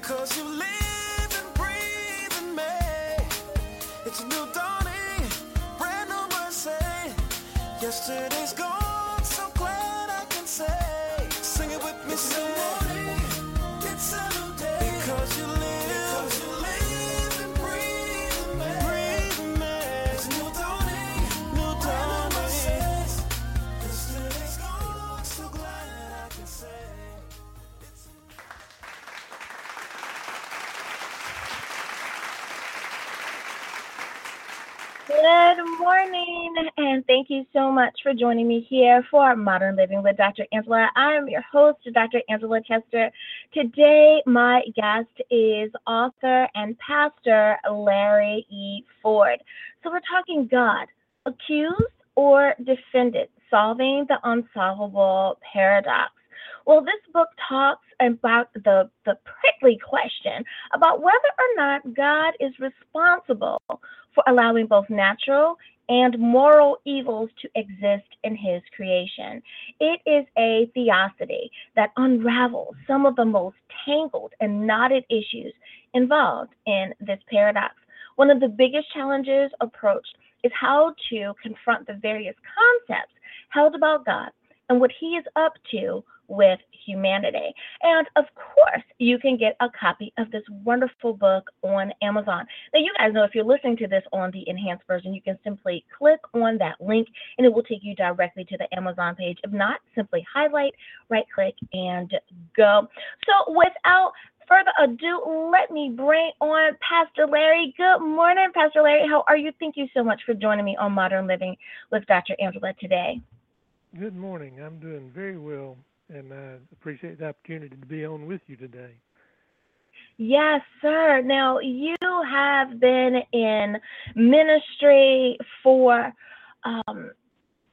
Because you live and breathe in me. It's a new dawning, brand new mercy. Yesterday's gone, thank you so much for joining me here for Modern Living with Dr. Angela. I am your host, Dr. Angela Chester. Today, my guest is author and pastor Larry E. Ford. So, we're talking God, accused or defended, solving the unsolvable paradox. Well, this book talks about the, the prickly question about whether or not God is responsible for allowing both natural and moral evils to exist in his creation. It is a theodicy that unravels some of the most tangled and knotted issues involved in this paradox. One of the biggest challenges approached is how to confront the various concepts held about God and what he is up to with humanity. And of course, you can get a copy of this wonderful book on Amazon. Now, you guys know if you're listening to this on the enhanced version, you can simply click on that link and it will take you directly to the Amazon page. If not, simply highlight, right click, and go. So, without further ado, let me bring on Pastor Larry. Good morning, Pastor Larry. How are you? Thank you so much for joining me on Modern Living with Dr. Angela today. Good morning. I'm doing very well, and I appreciate the opportunity to be on with you today. Yes, sir. Now, you have been in ministry for um,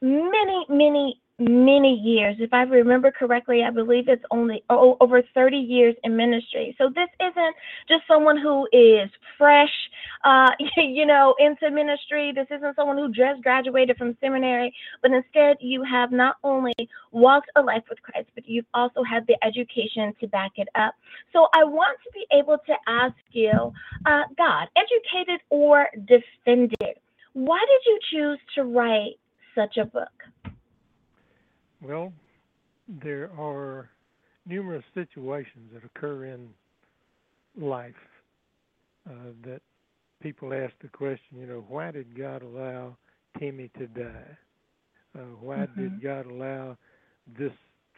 many, many, many years. If I remember correctly, I believe it's only o- over 30 years in ministry. So this isn't just someone who is fresh, uh, you know, into ministry. This isn't someone who just graduated from seminary, but instead you have not only walked a life with Christ, but you've also had the education to back it up. So I want to be able to ask you, uh, God, educated or defended, why did you choose to write such a book? Well, there are numerous situations that occur in life uh, that people ask the question, you know, why did God allow Timmy to die? Uh, why did God allow this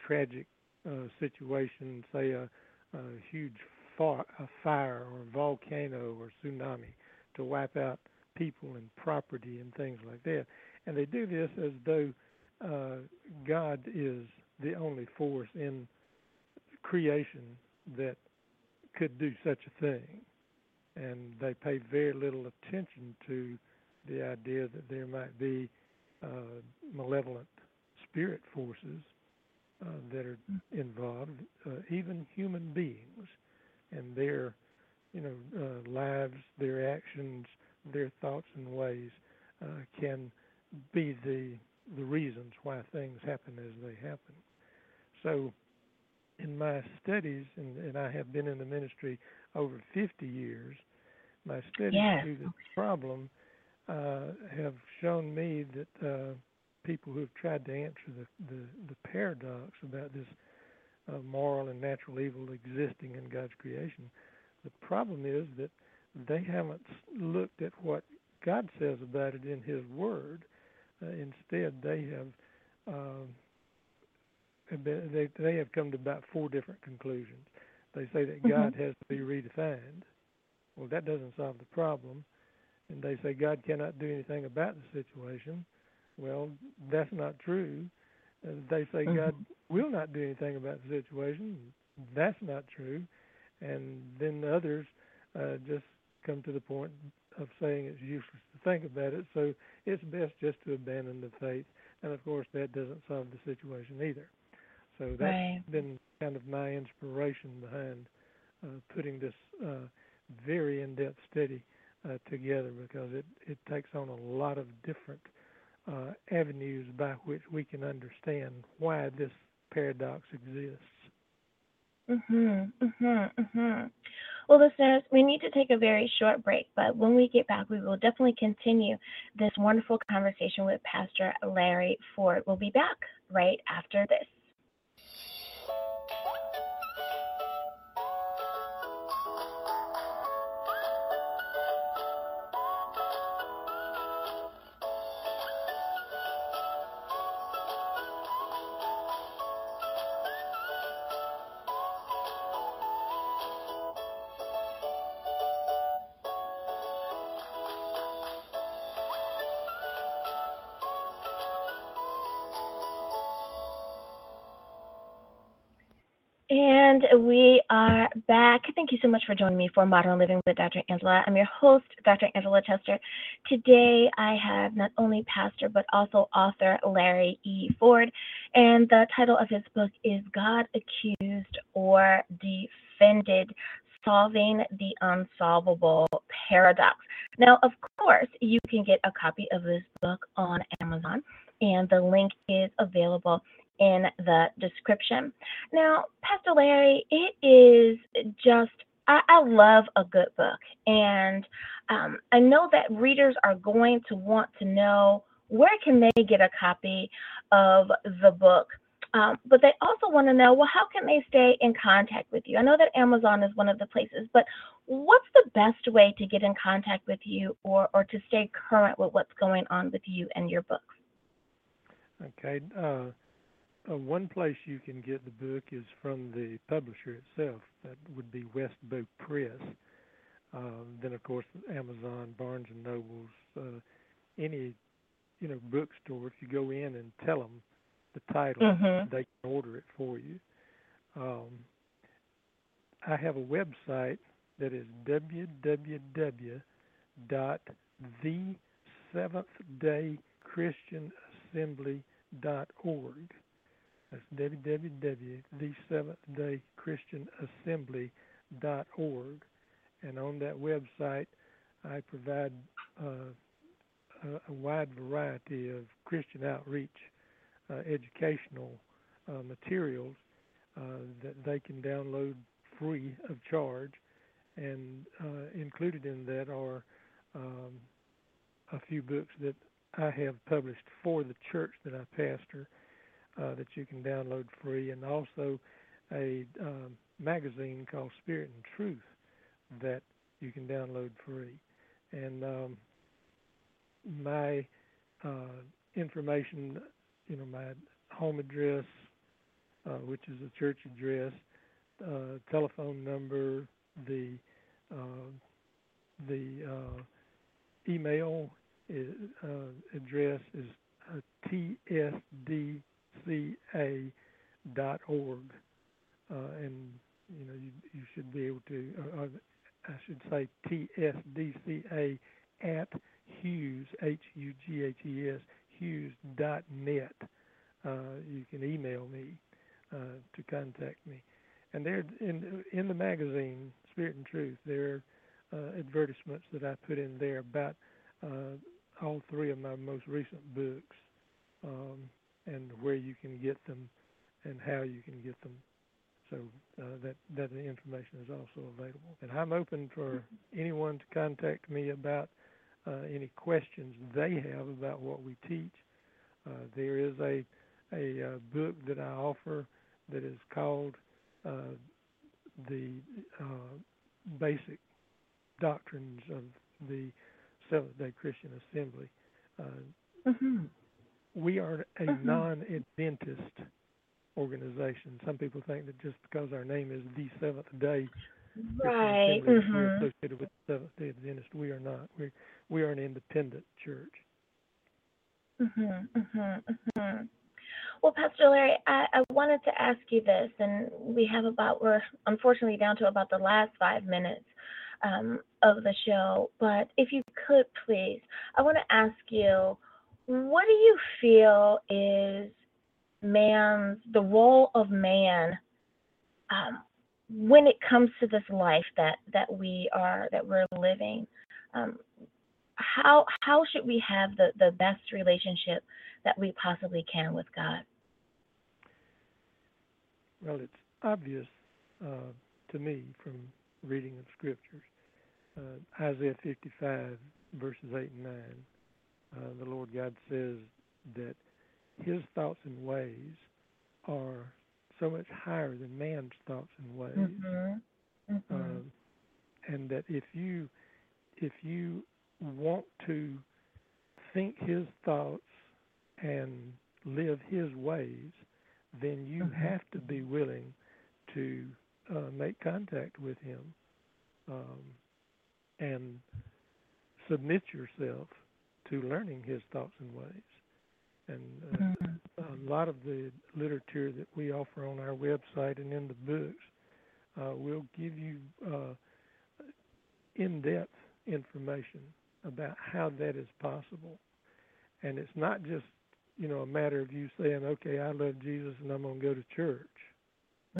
tragic uh, situation, say a, a huge fa- a fire or volcano or tsunami, to wipe out people and property and things like that? And they do this as though uh, God is the only force in creation that could do such a thing. And they pay very little attention to the idea that there might be uh, malevolent spirit forces uh, that are involved, uh, even human beings, and their, you know, uh, lives, their actions, their thoughts and ways can be the the reasons why things happen as they happen. So, in my studies, and, and I have been in the ministry over 50 years, my studies Yes. through this problem uh, have shown me that uh, people who have tried to answer the, the, the paradox about this uh, moral and natural evil existing in God's creation, the problem is that they haven't looked at what God says about it in His Word. Uh, instead, they have have been, they they have come to about four different conclusions. They say that Mhm. God has to be redefined. Well, that doesn't solve the problem. And they say God cannot do anything about the situation. Well, that's not true. Uh, they say God will not do anything about the situation. That's not true. And then the others uh, just come to the point of saying it's useless to think about it. So it's best just to abandon the faith. And of course, that doesn't solve the situation either. So that's Right. been kind of my inspiration behind uh, putting this uh, very in-depth study uh, together because it, it takes on a lot of different uh, avenues by which we can understand why this paradox exists. Mhm. Mhm. Mhm. Well, listeners, we need to take a very short break, but when we get back, we will definitely continue this wonderful conversation with Pastor Larry Ford. We'll be back right after this. And we are back. Thank you so much for joining me for Modern Living with Dr. Angela. I'm your host, Dr. Angela Chester. Today, I have not only pastor, but also author Larry E. Ford. And the title of his book is God Accused or Defended Solving the Unsolvable Paradox. Now, of course, you can get a copy of this book on Amazon, and the link is available in the description. Now, Pastor Larry, it is just, I, I love a good book. And um, I know that readers are going to want to know where can they get a copy of the book. Um, but they also want to know, well, how can they stay in contact with you? I know that Amazon is one of the places, but what's the best way to get in contact with you or, or to stay current with what's going on with you and your books? Okay. Uh, uh, one place you can get the book is from the publisher itself. That would be Westbow Press. Um, then, of course, Amazon, Barnes and Nobles, uh, any you know bookstore. If you go in and tell them the title, Mhm. they can order it for you. Um, I have a website that is www that's www.the7th-day-christian-assembly.org. And on that website, I provide uh, a, a wide variety of Christian outreach uh, educational uh, materials uh, that they can download free of charge. And uh, included in that are um, a few books that I have published for the church that I pastor uh, that you can download free, and also a um, magazine called Spirit and Truth that you can download free. And um, my uh, information, you know, my home address, uh, which is a church address, uh, telephone number, the uh, the uh, email is, address is tsd ca.org, uh, and you know you you should be able to, or, or I should say tsdca at Hughes H U G H E S Hughes dot net. Uh, you can email me uh, to contact me, and there in in the magazine Spirit and Truth there are uh, advertisements that I put in there about uh, all three of my most recent books. Um, and where you can get them and how you can get them. So uh, that that information is also available. And I'm open for anyone to contact me about uh, any questions they have about what we teach. Uh, there is a a uh, book that I offer that is called uh, the uh, Basic Doctrines of the Seventh Day Christian Assembly. Uh, Mm-hmm. We are a Mhm. non-Adventist organization. Some people think that just because our name is the Seventh Day, Right. That we're associated with the Seventh Day Adventist. We are not. We we are an independent church. Mhm. Mhm. Mhm. Well, Pastor Larry, I, I wanted to ask you this, and we have about we're unfortunately down to about the last five minutes um, of the show. But if you could please, I want to ask you, what do you feel is man's the role of man um, when it comes to this life that that we are that we're living? Um, how how should we have the the best relationship that we possibly can with God? Well, it's obvious uh, to me from reading of scriptures. Uh, Isaiah 55, verses 8 and 9, uh, the Lord God says that His thoughts and ways are so much higher than man's thoughts and ways. Mhm. Mhm. um, and that if you if you want to think his thoughts and live his ways, then you Mhm. have to be willing to uh, make contact with him um, and submit yourself to learning his thoughts and ways. And uh, Mhm. a lot of the literature that we offer on our website and in the books uh, will give you uh, in-depth information about how that is possible. And it's not just, you know, a matter of you saying, "Okay, I love Jesus and I'm going to go to church,"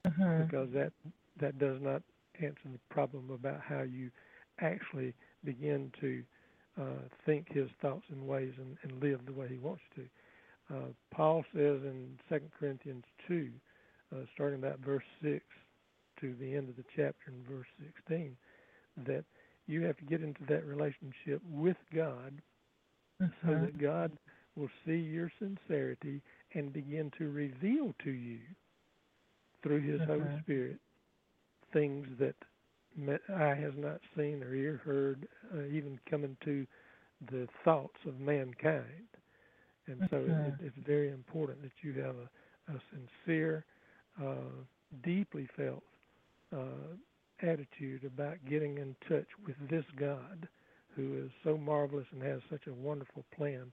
Mhm. because that that does not answer the problem about how you actually begin to uh, think His thoughts and ways and, and live the way He wants you to. Uh, Paul says in 2 Corinthians 2, uh, starting about verse 6 to the end of the chapter in verse 16, that you have to get into that relationship with God so Mhm. that God will see your sincerity and begin to reveal to you through His Holy Mhm. Spirit things that me- eye has not seen or ear heard, uh, even come into the thoughts of mankind. And so it, it's very important that you have a, a sincere, uh, deeply felt uh, attitude about getting in touch with this God who is so marvelous and has such a wonderful plan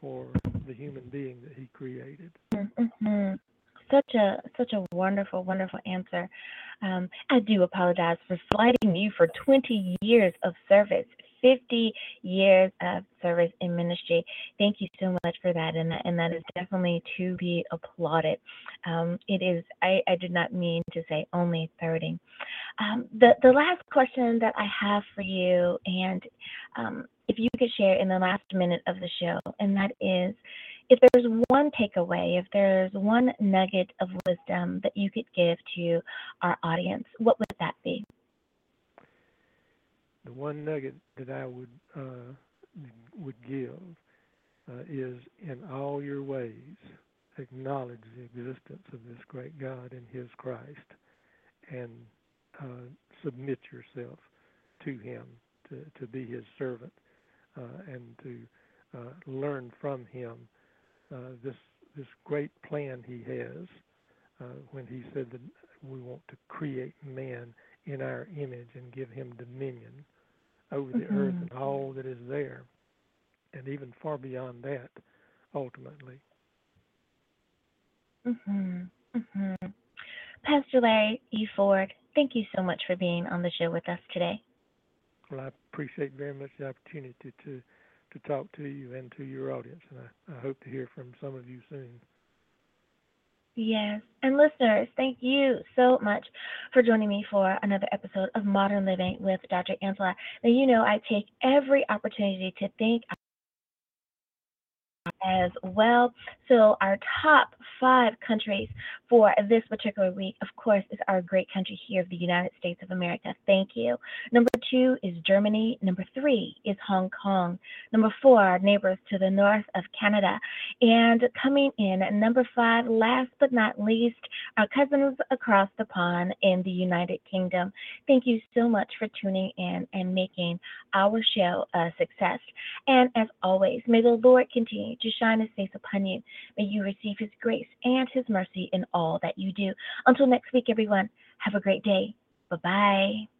for the human being that he created. Mhm. Such a such a wonderful, wonderful answer. Um, I do apologize for slighting you for 20 years of service, 50 years of service in ministry. Thank you so much for that, and that, and that is definitely to be applauded. Um, it is. I, I did not mean to say only 30. Um, the the last question that I have for you, and um, if you could share in the last minute of the show, and that is if there's one takeaway, if there's one nugget of wisdom that you could give to our audience, what would that be? The one nugget that I would uh, would give uh, is in all your ways acknowledge the existence of this great God and His Christ, and uh, submit yourself to Him to to be His servant uh, and to uh, learn from Him this this great plan He has uh, when He said that we want to create man in our image and give him dominion over the earth Mhm. and all that is there, and even far beyond that, ultimately. hmm hmm Pastor Larry E. Ford, thank you so much for being on the show with us today. Well, I appreciate very much the opportunity to to talk to you and to your audience, and I, I hope to hear from some of you soon. Yes. And listeners, thank you so much for joining me for another episode of Modern Living with Dr. Angela. Now, you know, I take every opportunity to thank as well. So, our top five countries for this particular week, of course, is our great country here of the United States of America. Thank you. Number two is Germany. Number three is Hong Kong. Number four, our neighbors to the north of Canada. And coming in at number five, last but not least, our cousins across the pond in the United Kingdom. Thank you so much for tuning in and making our show a success. And as always, may the Lord continue to shine his face upon you. May you receive his grace and his mercy in all that you do. Until next week, everyone, have a great day. Bye bye.